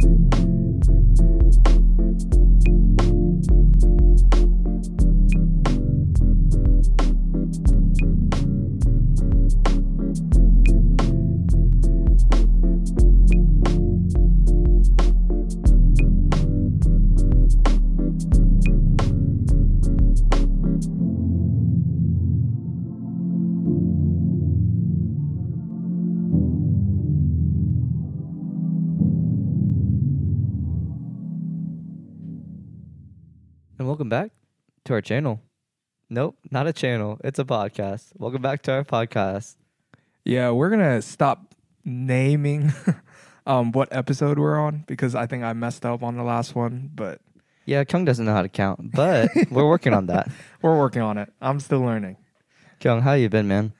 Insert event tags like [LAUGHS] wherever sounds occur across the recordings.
And to our channel. Nope, not a channel. It's a podcast. Welcome back to our podcast. Yeah, we're gonna stop naming [LAUGHS] um what episode we're on because I think I messed up on the last one, but Yeah, Kyung doesn't know how to count, but [LAUGHS] we're working on that. we're working on it. I'm still learning. Kyung, how you been, man?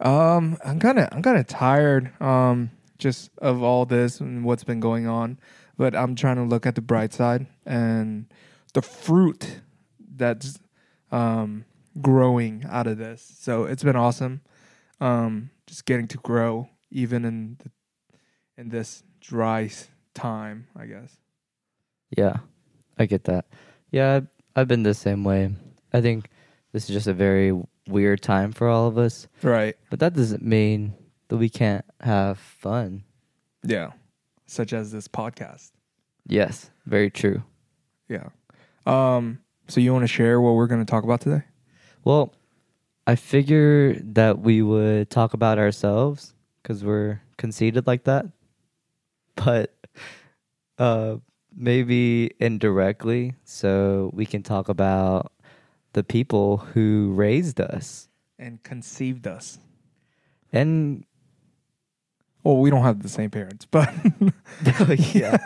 Um, I'm kind of I'm kind of tired um just of all this and what's been going on, but I'm trying to look at the bright side and the fruit that's um growing out of this. So it's been awesome. Um, just getting to grow even in the, in this dry time, I guess. Yeah, I get that. Yeah, I've, I've been the same way. I think this is just a very weird time for all of us, Right. but that doesn't mean that we can't have fun. Yeah. Such as this podcast. Yes, very true. Yeah. Um. So you want to share what we're going to talk about today? Well, I figure that we would talk about ourselves because we're conceited like that, [LAUGHS] but uh, maybe indirectly, so we can talk about the people who raised us. And conceived us. And Well, we don't have the same parents, but [LAUGHS] [LAUGHS] yeah,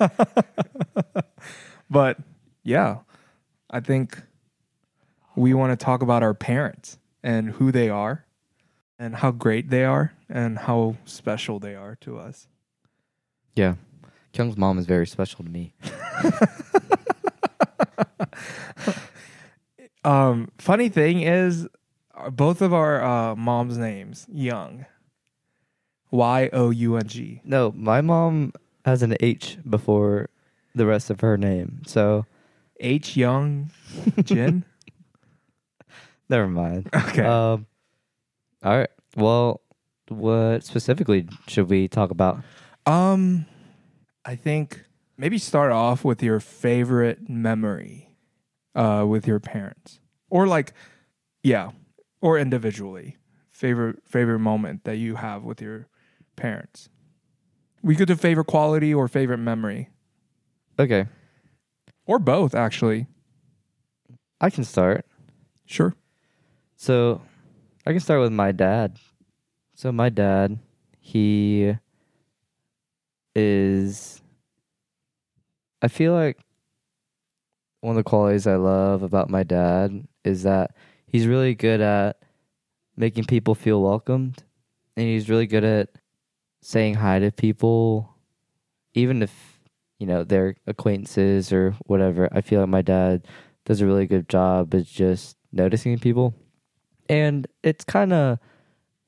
but yeah, I think we want to talk about our parents and who they are and how great they are and how special they are to us. yeah. Kyung's mom is very special to me. [LAUGHS] Um, funny thing is, uh, both of our uh, mom's names Young, Y O U N G. No, my mom has an H before the rest of her name, so H Young Jin. [LAUGHS] never mind. Okay. Um, all right. Well, what specifically should we talk about? Um, I think maybe start off with your favorite memory, uh, with your parents, or like, yeah, or individually, favorite favorite moment that you have with your parents. We could do favorite quality or favorite memory, Okay, or both actually. I can start. Sure. So, I can start with my dad. So, my dad, he is. I feel like one of the qualities I love about my dad is that he's really good at making people feel welcomed, and he's really good at saying hi to people, even if you know they're acquaintances or whatever. I feel like my dad does a really good job of just noticing people, and it's kind of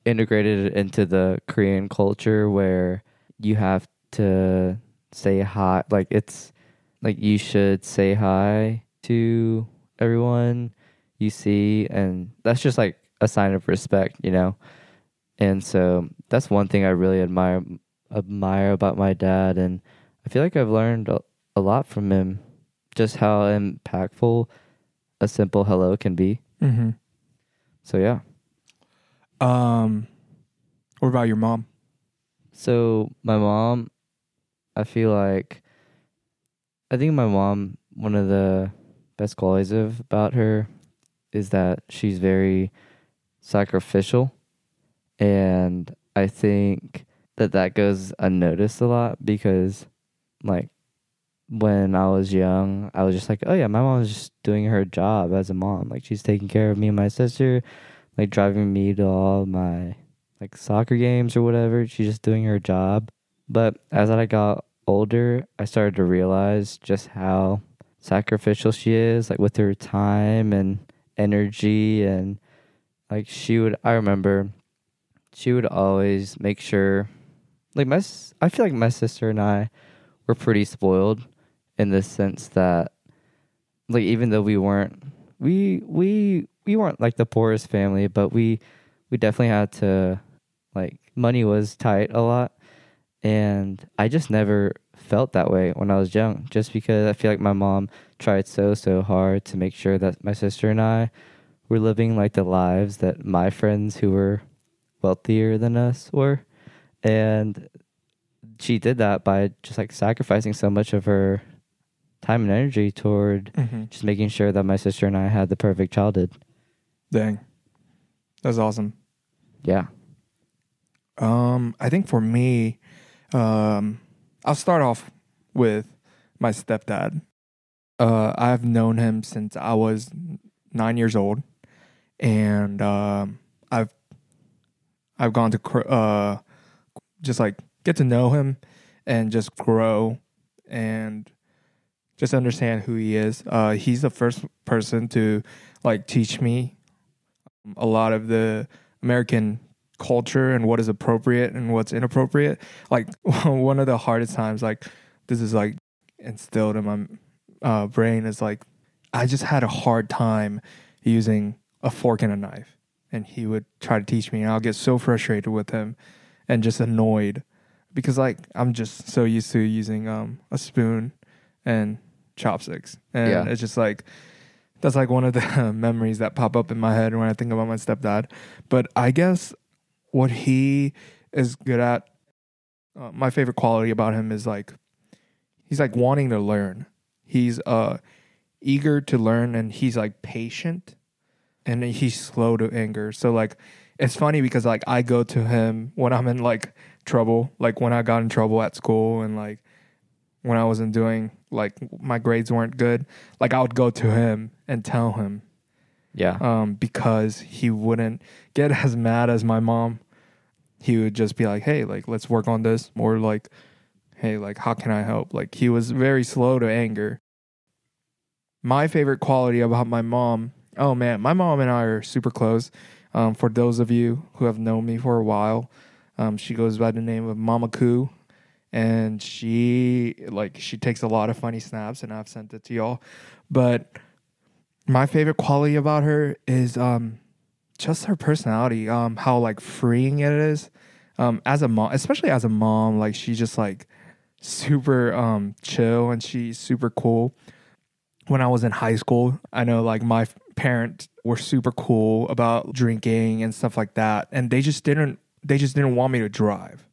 integrated into the Korean culture where you have to say hi, like it's like you should say hi to everyone you see, and that's just like a sign of respect, you know. And so that's one thing I really admire admire about my dad, and I feel like I've learned a, lot from him, just how impactful a simple hello can be. Mm-hmm. So yeah. Um, what about your mom? So my mom, I feel like, I think my mom. One of the best qualities of about her is that she's very sacrificial, and I think that that goes unnoticed a lot because, like, when I was young, I was just like, oh yeah, my mom's just doing her job as a mom. Like she's taking care of me and my sister, like driving me to all my like soccer games or whatever. She's just doing her job. But as I got older, I started to realize just how sacrificial she is, like with her time and energy. And like she would, I remember she would always make sure, like my, I feel like my sister and I were pretty spoiled in the sense that like even though we weren't we we we weren't like the poorest family, but we we definitely had to like money was tight a lot. And I just never felt that way when I was young just because I feel like my mom tried so so hard to make sure that my sister and I were living like the lives that my friends who were wealthier than us were. And she did that by just like sacrificing so much of her time and energy toward Mm-hmm. just making sure that my sister and I had the perfect childhood. Dang, that's awesome. Yeah. Um, I think for me, um, I'll start off with my stepdad. Uh, I've known him since I was nine years old, and um, I've I've gone to cr- uh, just like get to know him and just grow and just understand who he is. Uh, he's the first person to like teach me a lot of the American culture and what is appropriate and what's inappropriate. Like [LAUGHS] one of the hardest times, like this is like instilled in my uh, brain is like I just had a hard time using a fork and a knife, and he would try to teach me, and I'll get so frustrated with him and just annoyed because like I'm just so used to using um a spoon and chopsticks, and Yeah. it's just like that's like one of the [LAUGHS] memories that pop up in my head when I think about my stepdad. But I guess what he is good at, uh, my favorite quality about him is like he's like wanting to learn. He's uh eager to learn and he's like patient and he's slow to anger. So like it's funny because like I go to him when I'm in like trouble, like when I got in trouble at school and like when I wasn't doing like my grades weren't good, like I would go to him and tell him Yeah. um, because he wouldn't get as mad as my mom. He would just be like, "Hey, like let's work on this," or like, "Hey, like how can I help?" Like he was very slow to anger. My favorite quality about my mom, oh man, my mom and I are super close. Um, for those of you who have known me for a while, um, she goes by the name of Mama Koo, and she like she takes a lot of funny snaps, and I've sent it to y'all. But my favorite quality about her is um just her personality um how like freeing it is um as a mom especially as a mom like she's just like super um chill and she's super cool when i was in high school i know like my parents were super cool about drinking and stuff like that and they just didn't they just didn't want me to drive.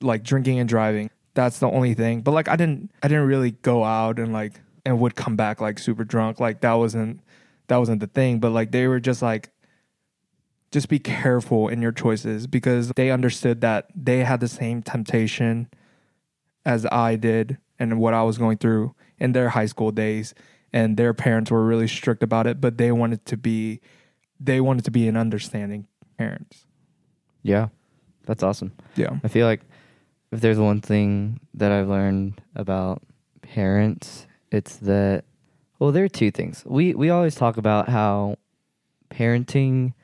Like drinking and driving that's the only thing. But like i didn't i didn't really go out and like and would come back like super drunk. Like that wasn't that wasn't the thing. But like they were just like just be careful in your choices because they understood that they had the same temptation as I did and what I was going through in their high school days. And their parents were really strict about it but they wanted to be they wanted to be an understanding parents. Yeah. That's awesome. yeah I feel like if there's one thing that I've learned about parents, it's that well, there are two things. We we always talk about how parenting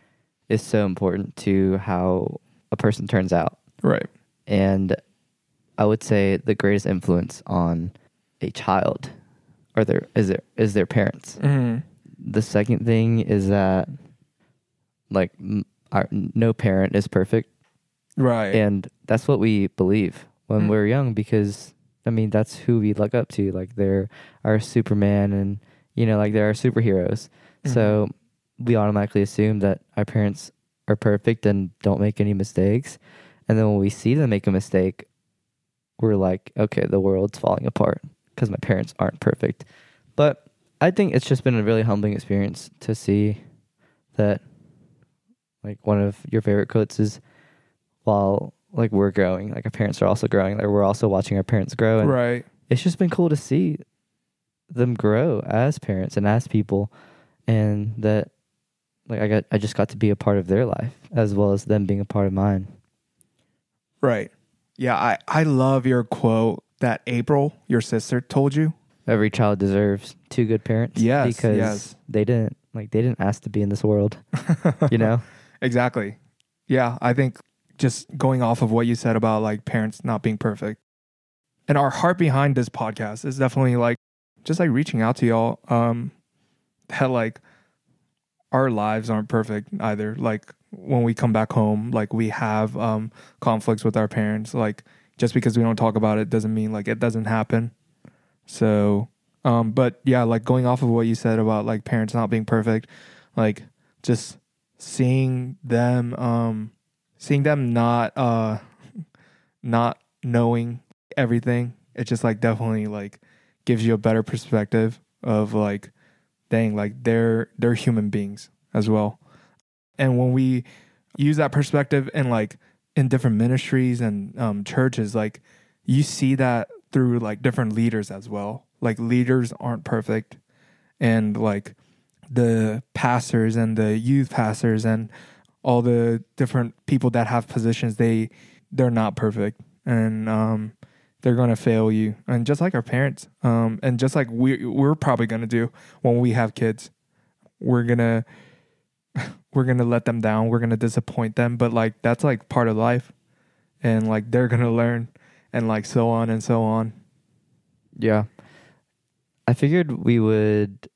is so important to how a person turns out. right And I would say the greatest influence on a child are their is their is their parents. mm-hmm. The second thing is that like our, no parent is perfect right and that's what we believe when Mm. we're young because I mean that's who we look up to. Like they're our Superman and you know like they're our superheroes. So we automatically assume that our parents are perfect and don't make any mistakes. And then when we see them make a mistake, we're like, okay, the world's falling apart because my parents aren't perfect. But I think it's just been a really humbling experience to see that like one of your favorite quotes is while like we're growing, like our parents are also growing, like we're also watching our parents grow and right it's just been cool to see them grow as parents and as people and that like I got I just got to be a part of their life as well as them being a part of mine. right yeah i i love your quote that april your sister told you Every child deserves two good parents. Yes, Because yes. they didn't like they didn't ask to be in this world. you [LAUGHS] know? Exactly. Yeah, I think just going off of what you said about like parents not being perfect, and our heart behind this podcast is definitely like just like reaching out to y'all um that like our lives aren't perfect either. Like when we come back home like we have um conflicts with our parents. Like just because we don't talk about it doesn't mean like it doesn't happen. So um but yeah like going off of what you said about like parents not being perfect like just seeing them um seeing them not uh not knowing everything it just like definitely like gives you a better perspective of like dang like they're they're human beings as well. And when we use that perspective in like in different ministries and um churches like you see that through like different leaders as well. Like leaders aren't perfect and like the pastors and the youth pastors and all the different people that have positions they they're not perfect. And um they're going to fail you. And just like our parents um and just like we we're probably going to do when we have kids. We're going [LAUGHS] to we're going to let them down. We're going to disappoint them. But like that's like part of life. And like they're going to learn and like so on and so on. Yeah. I figured we would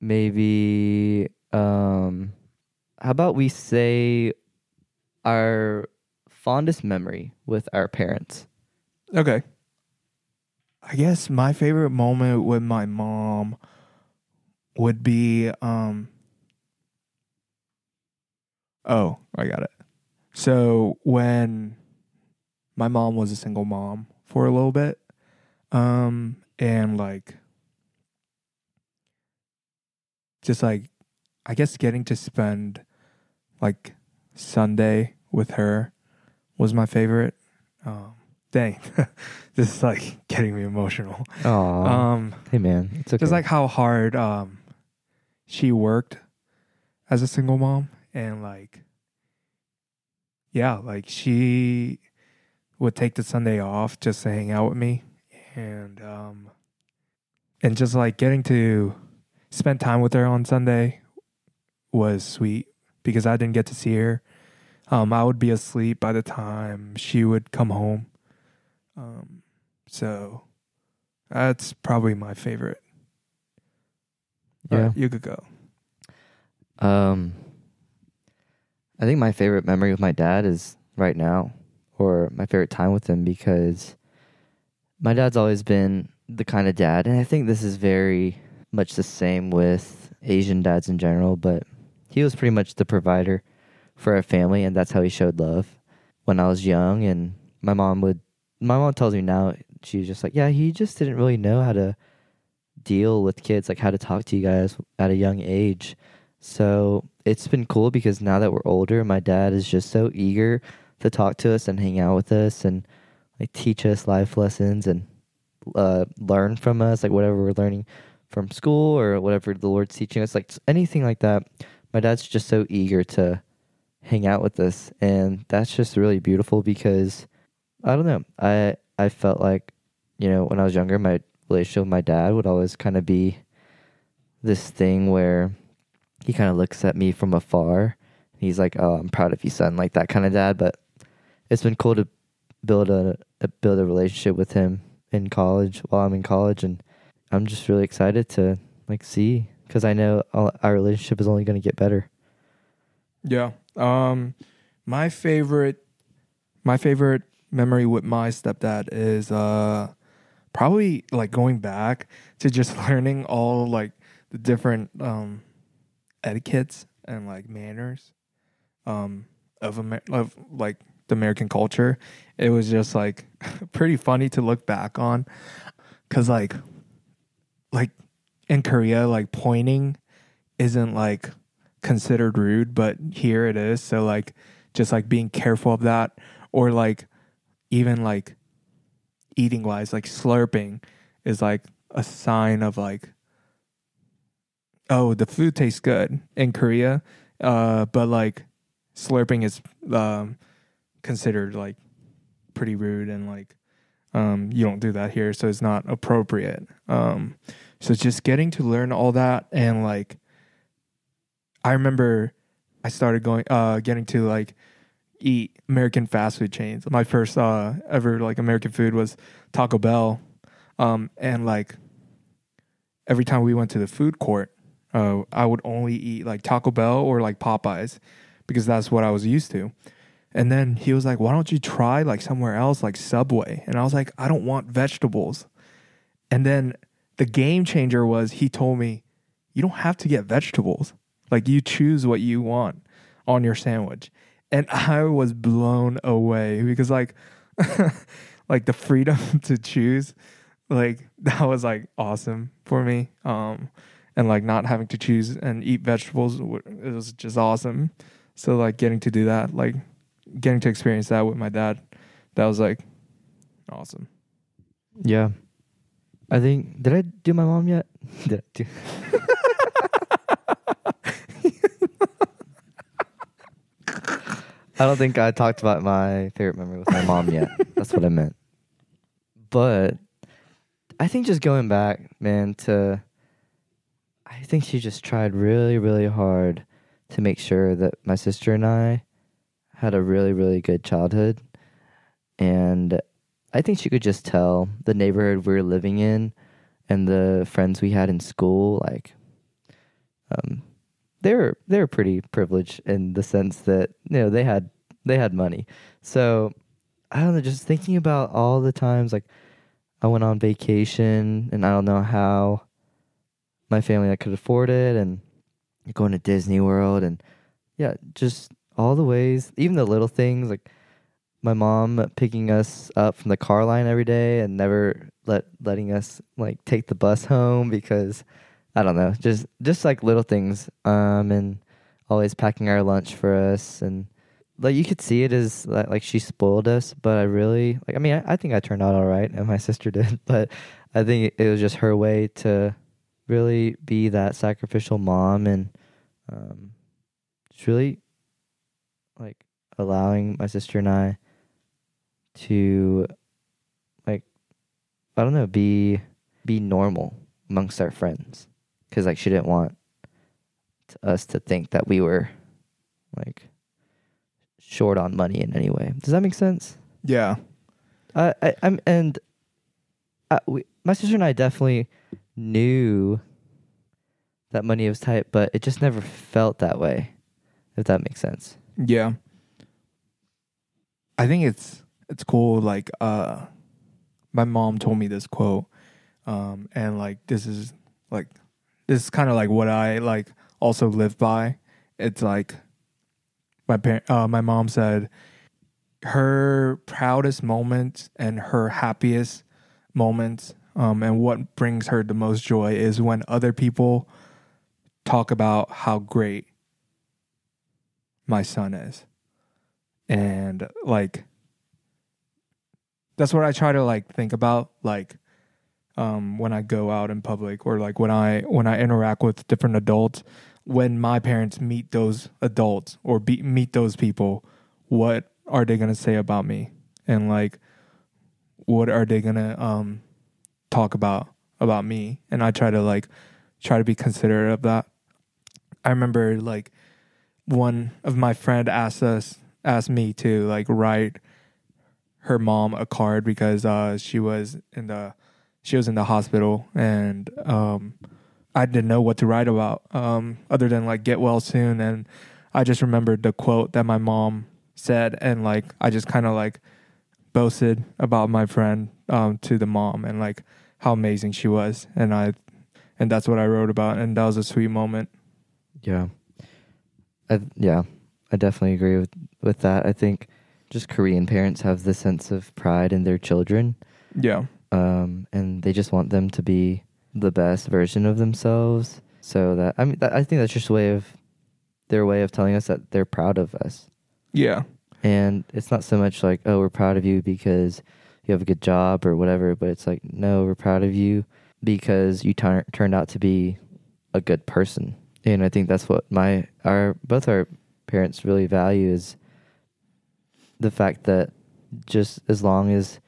maybe um how about we say our fondest memory with our parents. Okay. I guess my favorite moment with my mom would be um Oh, I got it. So when my mom was a single mom for a little bit um and like just like I guess getting to spend like Sunday with her was my favorite. Um dang. [LAUGHS] this is like getting me emotional. Oh, Um hey man, it's okay. just like how hard um she worked as a single mom and like yeah like she would take the sunday off just to hang out with me and um and just like getting to spend time with her on sunday was sweet because i didn't get to see her um i would be asleep by the time she would come home um so that's probably my favorite yeah. Alright, you could go. Um, I think my favorite memory with my dad is right now, or my favorite time with him, because my dad's always been the kind of dad, and I think this is very much the same with Asian dads in general, but he was pretty much the provider for our family, and that's how he showed love when I was young. And my mom would, my mom tells me now, she's just like, yeah, he just didn't really know how to deal with kids, like how to talk to you guys at a young age. So it's been cool because now that we're older, my dad is just so eager to talk to us and hang out with us and like teach us life lessons and uh, learn from us, like whatever we're learning from school or whatever the Lord's teaching us, like anything like that. My dad's just so eager to hang out with us, and that's just really beautiful because I don't know. I I felt like you know when I was younger, my relationship with my dad would always kind of be this thing where he kind of looks at me from afar. He's like, "Oh, I'm proud of you, son," like that kind of dad. But it's been cool to build a, a build a relationship with him in college while I'm in college, and I'm just really excited to like see because I know our relationship is only going to get better. Yeah. Um my favorite my favorite memory with my stepdad is uh probably like going back to just [LAUGHS] learning all like the different um etiquettes and like manners um of Amer- of like the American culture. It was just like [LAUGHS] pretty funny to look back on cuz like like in Korea like pointing isn't like considered rude, but here it is. So like just like being careful of that or like even like eating wise, like slurping is like a sign of like oh, the food tastes good in Korea. Uh but like slurping is um considered like pretty rude and like um you don't do that here so it's not appropriate. Um so just getting to learn all that and like I remember I started going uh getting to like eat American fast food chains. My first uh, ever like American food was Taco Bell, um, and like every time we went to the food court, uh, I would only eat like Taco Bell or like Popeyes because that's what I was used to. And then he was like, "Why don't you try like somewhere else, like Subway?" And I was like, "I don't want vegetables." And then the game changer was he told me, "You don't have to get vegetables. Like you choose what you want on your sandwich." And [LAUGHS] I was blown away because like [LAUGHS] like the freedom [LAUGHS] to choose like that was like awesome for me um and like not having to choose and eat vegetables it was just awesome so like getting to do that like getting to experience that with my dad that was like awesome Yeah. I think did I do my mom yet? [LAUGHS] did I do I don't think I talked about my favorite memory with my mom yet. That's what I meant. But I think just going back, man, to I think she just tried really, really hard to make sure that my sister and I had a really, really good childhood. And I think she could just tell the neighborhood we were living in and the friends we had in school, like um they were they were pretty privileged in the sense that, you know, they had they had money. So I don't know, just thinking about all the times like I went on vacation and I don't know how my family I could afford it and going to Disney World and yeah, just all the ways, even the little things like my mom picking us up from the car line every day and never let letting us like take the bus home because I don't know, just just like little things um and always packing our lunch for us and like you could see it as like, like she spoiled us, but I really like. I mean, I, I think I turned out all right, and my [LAUGHS] sister did, but I think it was just her way to really be that sacrificial mom and um, just really like allowing my sister and I to like I don't know be be normal amongst our friends because like she didn't want t- us to think that we were like short on money in any way. Does that make sense? yeah I, I I'm and I, we, my sister and I definitely knew that money was tight, but it just never felt that way. If that makes sense. Yeah. I think it's it's cool like uh my mom told me this quote um and like this is like this is kind of like what I like also live by. It's like my parent uh my mom said her proudest moments and her happiest moments um and what brings her the most joy is when other people talk about how great my son is. And like that's what I try to like think about like um when I go out in public or like when I when I interact with different adults when my parents meet those adults or be, meet those people what are they going to say about me and like what are they going to um talk about about me and I try to like try to be considerate of that. I remember like one of my friend asked us asked me to like write her mom a card because uh she was in the she was in the hospital and um I didn't know what to write about um other than like get well soon and I just remembered the quote that my mom said and like I just kind of like boasted about my friend um to the mom and like how amazing she was and I and that's what I wrote about and that was a sweet moment. Yeah. I yeah, I definitely agree with with that. I think just Korean parents have this sense of pride in their children, Yeah. um, and they just want them to be the best version of themselves. So that I mean, that, I think that's just a way of their way of telling us that they're proud of us. Yeah. And it's not so much like, oh, we're proud of you because you have a good job or whatever, but it's like, no, we're proud of you because you tur- turned out to be a good person. And I think that's what my our both our parents really value is the fact that just as long as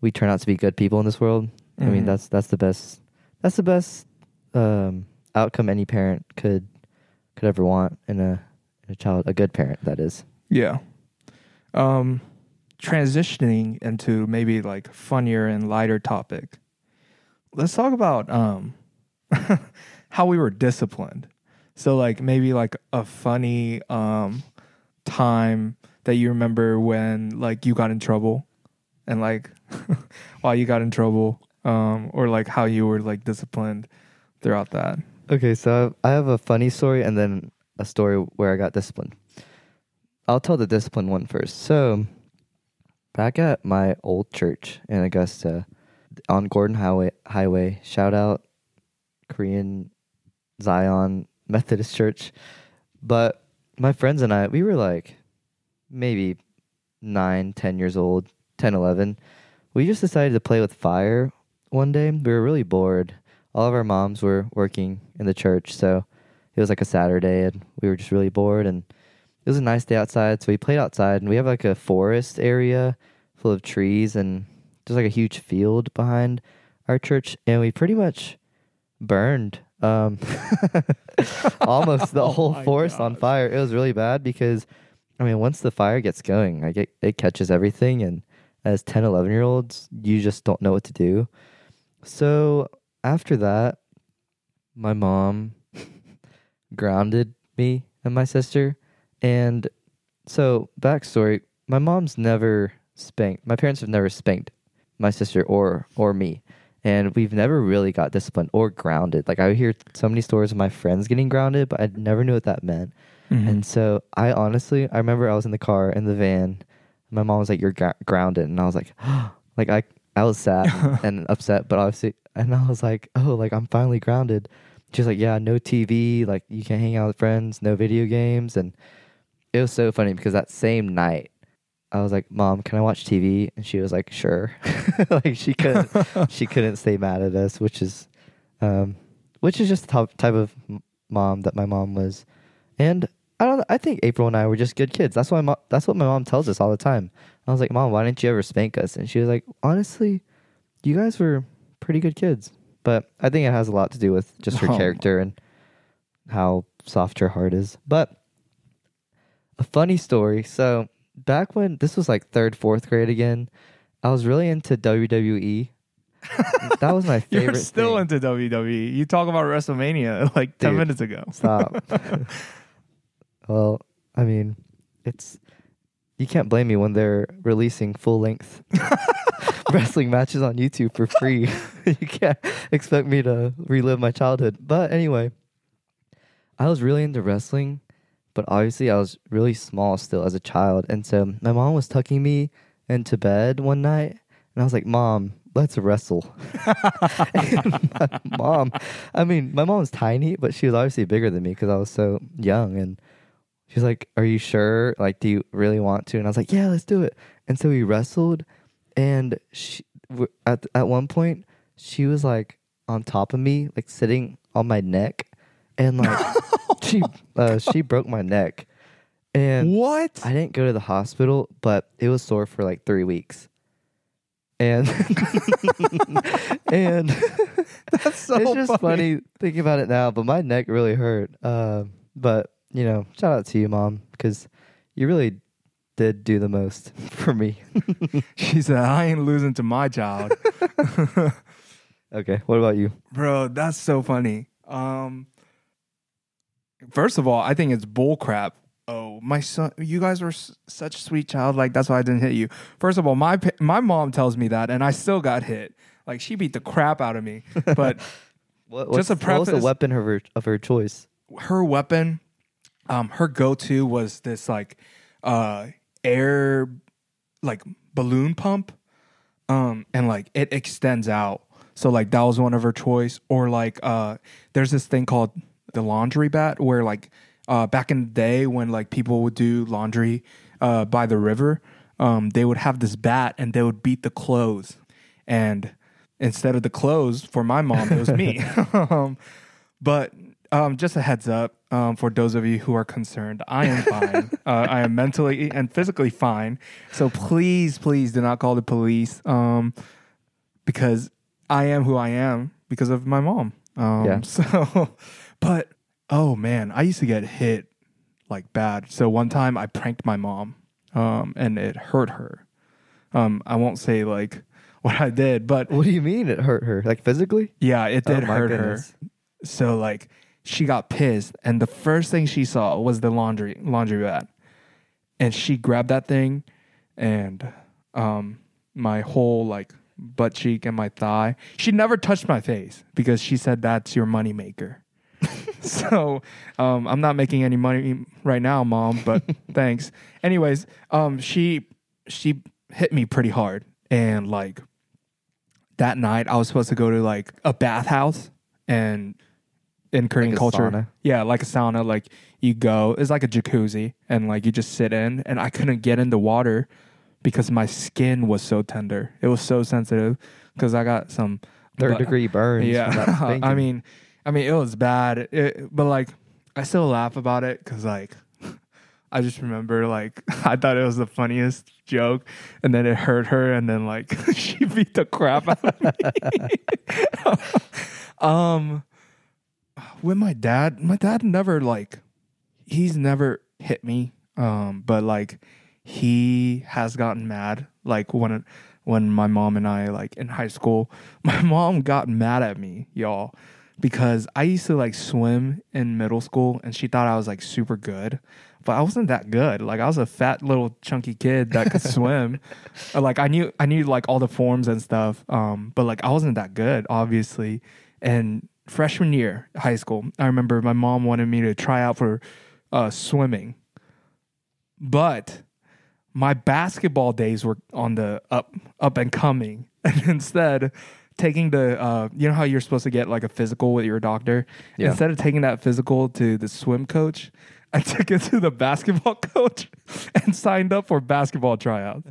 we turn out to be good people in this world, I mean Mhm. that's that's the best that's the best um, outcome any parent could could ever want in a in a child, a good parent that is. Yeah. Um, transitioning into maybe like funnier and lighter topic. Let's talk about um [LAUGHS] how we were disciplined. So like maybe like a funny um time that you remember when like you got in trouble and like [LAUGHS] why you got in trouble um or like how you were like disciplined throughout that. Okay, so I have a funny story and then a story where I got disciplined. I'll tell the discipline one first. So, back at my old church in Augusta, on Gordon Highway, Highway, shout out Korean Zion Methodist Church. But my friends and I, we were like maybe nine, ten years old, 10, 11. We just decided to play with fire one day. We were really bored. All of our moms were working in the church, so it was like a Saturday, and we were just really bored. And it was a nice day outside, so we played outside. And we have like a forest area full of trees, and there's like a huge field behind our church, and we pretty much burned um, [LAUGHS] almost the [LAUGHS] Oh whole forest on fire. It was really bad because, I mean, once the fire gets going, like it, it catches everything. And as 10, 11 year olds, you just don't know what to do. So after that, my mom [LAUGHS] grounded me and my sister. And so, backstory my mom's never spanked, my parents have never spanked my sister or or me and we've never really got disciplined or grounded like i hear so many stories of my friends getting grounded but i never knew what that meant Mm-hmm. and so i honestly i remember i was in the car in the van my mom was like you're grounded and i was like [GASPS] like i i was sad [LAUGHS] and upset but obviously and i was like oh like i'm finally grounded she's like yeah no tv like you can't hang out with friends no video games and it was so funny because that same night I was like, "Mom, can I watch TV?" And she was like, "Sure." [LAUGHS] like she couldn't, [LAUGHS] she couldn't stay mad at us, which is, um, which is just the type of mom that my mom was. And I don't. I think April and I were just good kids. That's why. Mo- that's what my mom tells us all the time. I was like, "Mom, why didn't you ever spank us?" And she was like, "Honestly, you guys were pretty good kids." But I think it has a lot to do with just her [LAUGHS] Oh. character and how soft her heart is. But a funny story. So back when this was like third, fourth grade again, I was really into WWE. [LAUGHS] that was my favorite. You're still thing. into WWE. You talk about WrestleMania [LAUGHS] like 10 Dude. minutes ago. Stop. Well, I mean, it's you can't blame me when they're releasing full length [LAUGHS] wrestling matches on YouTube for free. [LAUGHS] you can't expect me to relive my childhood. But anyway, I was really into wrestling, but obviously I was really small still as a child. And so my mom was tucking me into bed one night, and I was like, Mom, let's wrestle. [LAUGHS] my mom, I mean, my mom was tiny, but she was obviously bigger than me because I was so young. And she was like, Are you sure? Like, do you really want to? And I was like, Yeah, let's do it. And so we wrestled, and she, at, at one point, she was like on top of me, like sitting on my neck. And like, [LAUGHS] she, uh, she broke my neck. And what? I didn't go to the hospital, but it was sore for like three weeks. And [LAUGHS] and [LAUGHS] That's so it's just funny. thinking about it now, but my neck really hurt. Um, but you know, shout out to you, mom, because you really did do the most [LAUGHS] for me. [LAUGHS] She said, I ain't losing to my child. [LAUGHS] okay, what about you? Bro, that's so funny. Um, first of all, I think it's bull crap. Oh, my son, you guys were s- such sweet child. Like that's why I didn't hit you. First of all, my pa- my mom tells me that, and I still got hit. Like she beat the crap out of me. But What, Just what's, a what was the weapon of her of her choice? her weapon, um, her go to was this like uh air like balloon pump. Um, and like it extends out. So like that was one of her choice. Or like uh there's this thing called the laundry bat where like uh back in the day when like people would do laundry uh by the river, um, they would have this bat and they would beat the clothes. And instead of the clothes for my mom, it was me. [LAUGHS] [LAUGHS] um, but um, just a heads up um, for those of you who are concerned, I am fine. [LAUGHS] uh, I am mentally and physically fine. So please, please do not call the police um, because I am who I am because of my mom. Um, Yeah. [LAUGHS] So, but oh man, I used to get hit like bad. So one time I pranked my mom. um, and it hurt her. Um, I won't say like what I did, but What do you mean it hurt her? Like physically? yeah, it did Oh, hurt goodness. her. So like she got pissed, and the first thing she saw was the laundry laundry vat, and she grabbed that thing, and um, my whole like butt cheek and my thigh. She never touched my face because she said that's your money maker. [LAUGHS] so um, I'm not making any money right now, mom, but [LAUGHS] thanks. Anyways, um, she she hit me pretty hard, and like that night I was supposed to go to like a bathhouse and in Korean Like culture, sauna? yeah, like a sauna. Like you go, it's like a jacuzzi, and like you just sit in, and I couldn't get in the water because my skin was so tender. It was so sensitive because I got some Third but- degree burns. yeah, [LAUGHS] I mean, I mean, it was bad, it, but like, I still laugh about it because like, I just remember like [LAUGHS] I thought it was the funniest joke, and then it hurt her, and then like [LAUGHS] she beat the crap out of me. um, with my dad, my dad never like, he's never hit me. Um, but like, he has gotten mad. Like when when my mom and I like in high school, [LAUGHS] my mom got mad at me, y'all, because I used to like swim in middle school, and she thought I was like super good. But I wasn't that good. Like I was a fat little chunky kid that could [LAUGHS] swim. Like I knew I knew like all the forms and stuff. Um, but like I wasn't that good, obviously. And freshman year, high school, I remember my mom wanted me to try out for uh, swimming. But my basketball days were on the up up and coming. [LAUGHS] And instead taking the uh, you know how you're supposed to get like a physical with your doctor? Yeah. Instead of taking that physical to the swim coach, I [LAUGHS] took it to the basketball [LAUGHS] coach and signed up for basketball tryouts.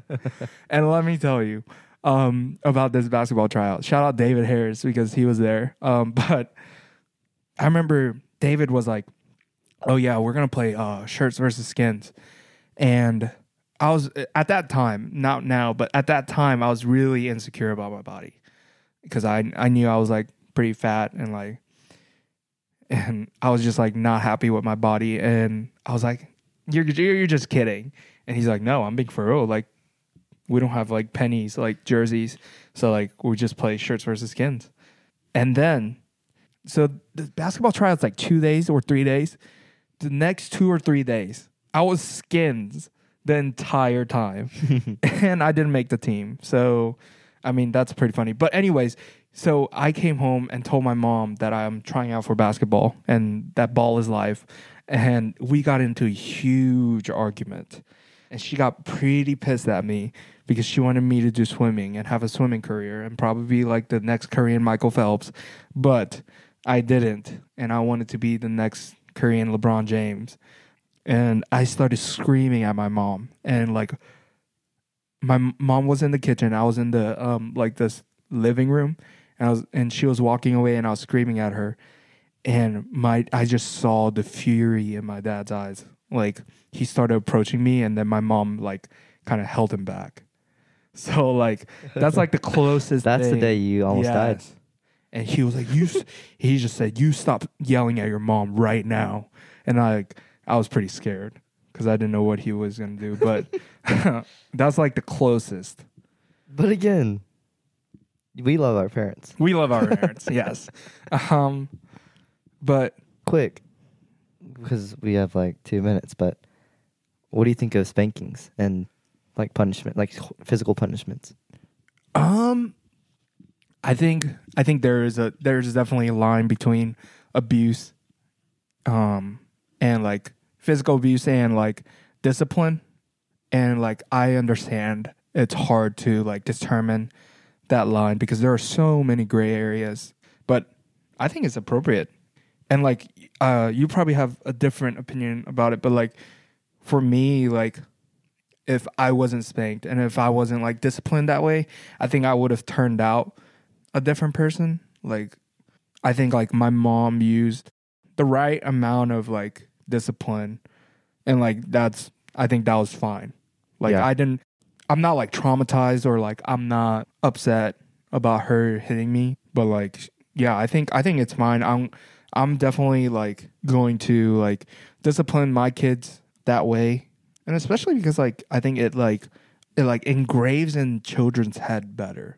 and let me tell you um, about this basketball tryout. Shout out David Harris because he was there. Um, [LAUGHS] but I remember David was like, "Oh yeah, we're gonna play uh, shirts versus skins," and I was at that time, not now, but at that time, I was really insecure about my body because I I knew I was like pretty fat and like, and I was just like not happy with my body, and I was like, "You're you're, just kidding," and he's like, "No, I'm being for real. Like, we don't have like pennies like jerseys, so like we just play shirts versus skins," and then. So the basketball tryouts like two days or three days. The next two or three days, I was skins the entire time, [LAUGHS] and I didn't make the team. So, I mean, that's pretty funny. But anyways, so I came home and told my mom that I'm trying out for basketball and that ball is life, and we got into a huge argument, and she got pretty pissed at me because she wanted me to do swimming and have a swimming career and probably be like the next Korean Michael Phelps, but I didn't, and I wanted to be the next Korean LeBron James. And I started screaming at my mom, and like, my mom was in the kitchen. I was in the um like this living room, and I was and she was walking away, and I was screaming at her, and my I just saw the fury in my dad's eyes. Like he started approaching me, and then my mom like kind of held him back. [LAUGHS] So like that's like the [LAUGHS] closest. That's the day you almost died. And he was like, "You," he just said, "You stop yelling at your mom right now." And I, like, I was pretty scared because I didn't know what he was gonna do. But [LAUGHS] that's like the closest. But again, we love our parents. We love our parents, yes. Um, but Quick, because we have like two minutes. But what do you think of spankings and like punishment, like physical punishments? Um, I think I think there is a there's definitely a line between abuse, um, and like physical abuse and like discipline, and like I understand it's hard to like determine that line because there are so many gray areas, but I think it's appropriate, and like uh, you probably have a different opinion about it, but like for me, like if I wasn't spanked and if I wasn't like disciplined that way, I think I would have turned out a different person. Like I think like my mom used the right amount of like discipline and like that's I think that was fine. Like Yeah. I didn't I'm not like traumatized or like I'm not upset about her hitting me, but like yeah, I think I think it's fine. I'm I'm definitely like going to like discipline my kids that way and especially because like I think it like it like engraves in children's head better,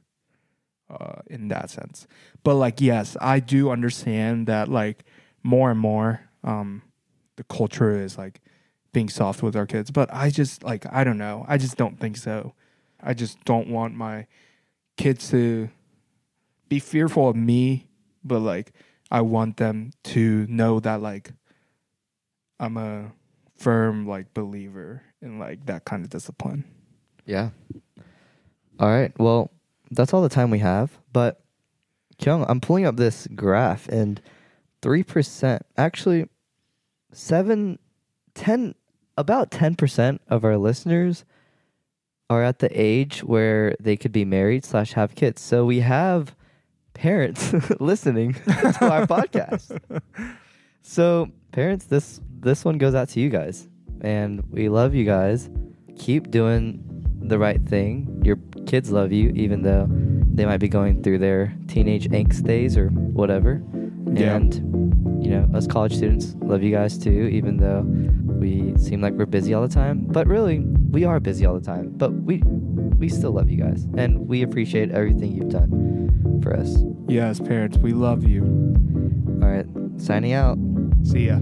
uh, in that sense. But like yes, I do understand that like more and more, um, the culture is like being soft with our kids. But I just like I don't know. I just don't think so. I just don't want my kids to be fearful of me, but like I want them to know that like I'm a firm like believer in like that kind of discipline. Yeah. All right. Well, that's all the time we have. But Kyung, I'm pulling up this graph and three percent actually seven ten about ten percent of our listeners are at the age where they could be married slash have kids. So we have parents [LAUGHS] listening [LAUGHS] to our [LAUGHS] podcast. So parents, this this one goes out to you guys. And we love you guys. Keep doing the right thing. Your kids love you, even though they might be going through their teenage angst days or whatever. Yeah. And you know, us college students love you guys too, even though we seem like we're busy all the time. But really, we are busy all the time. But we we still love you guys, and we appreciate everything you've done for us. Yes, parents, we love you. All right, signing out. See ya.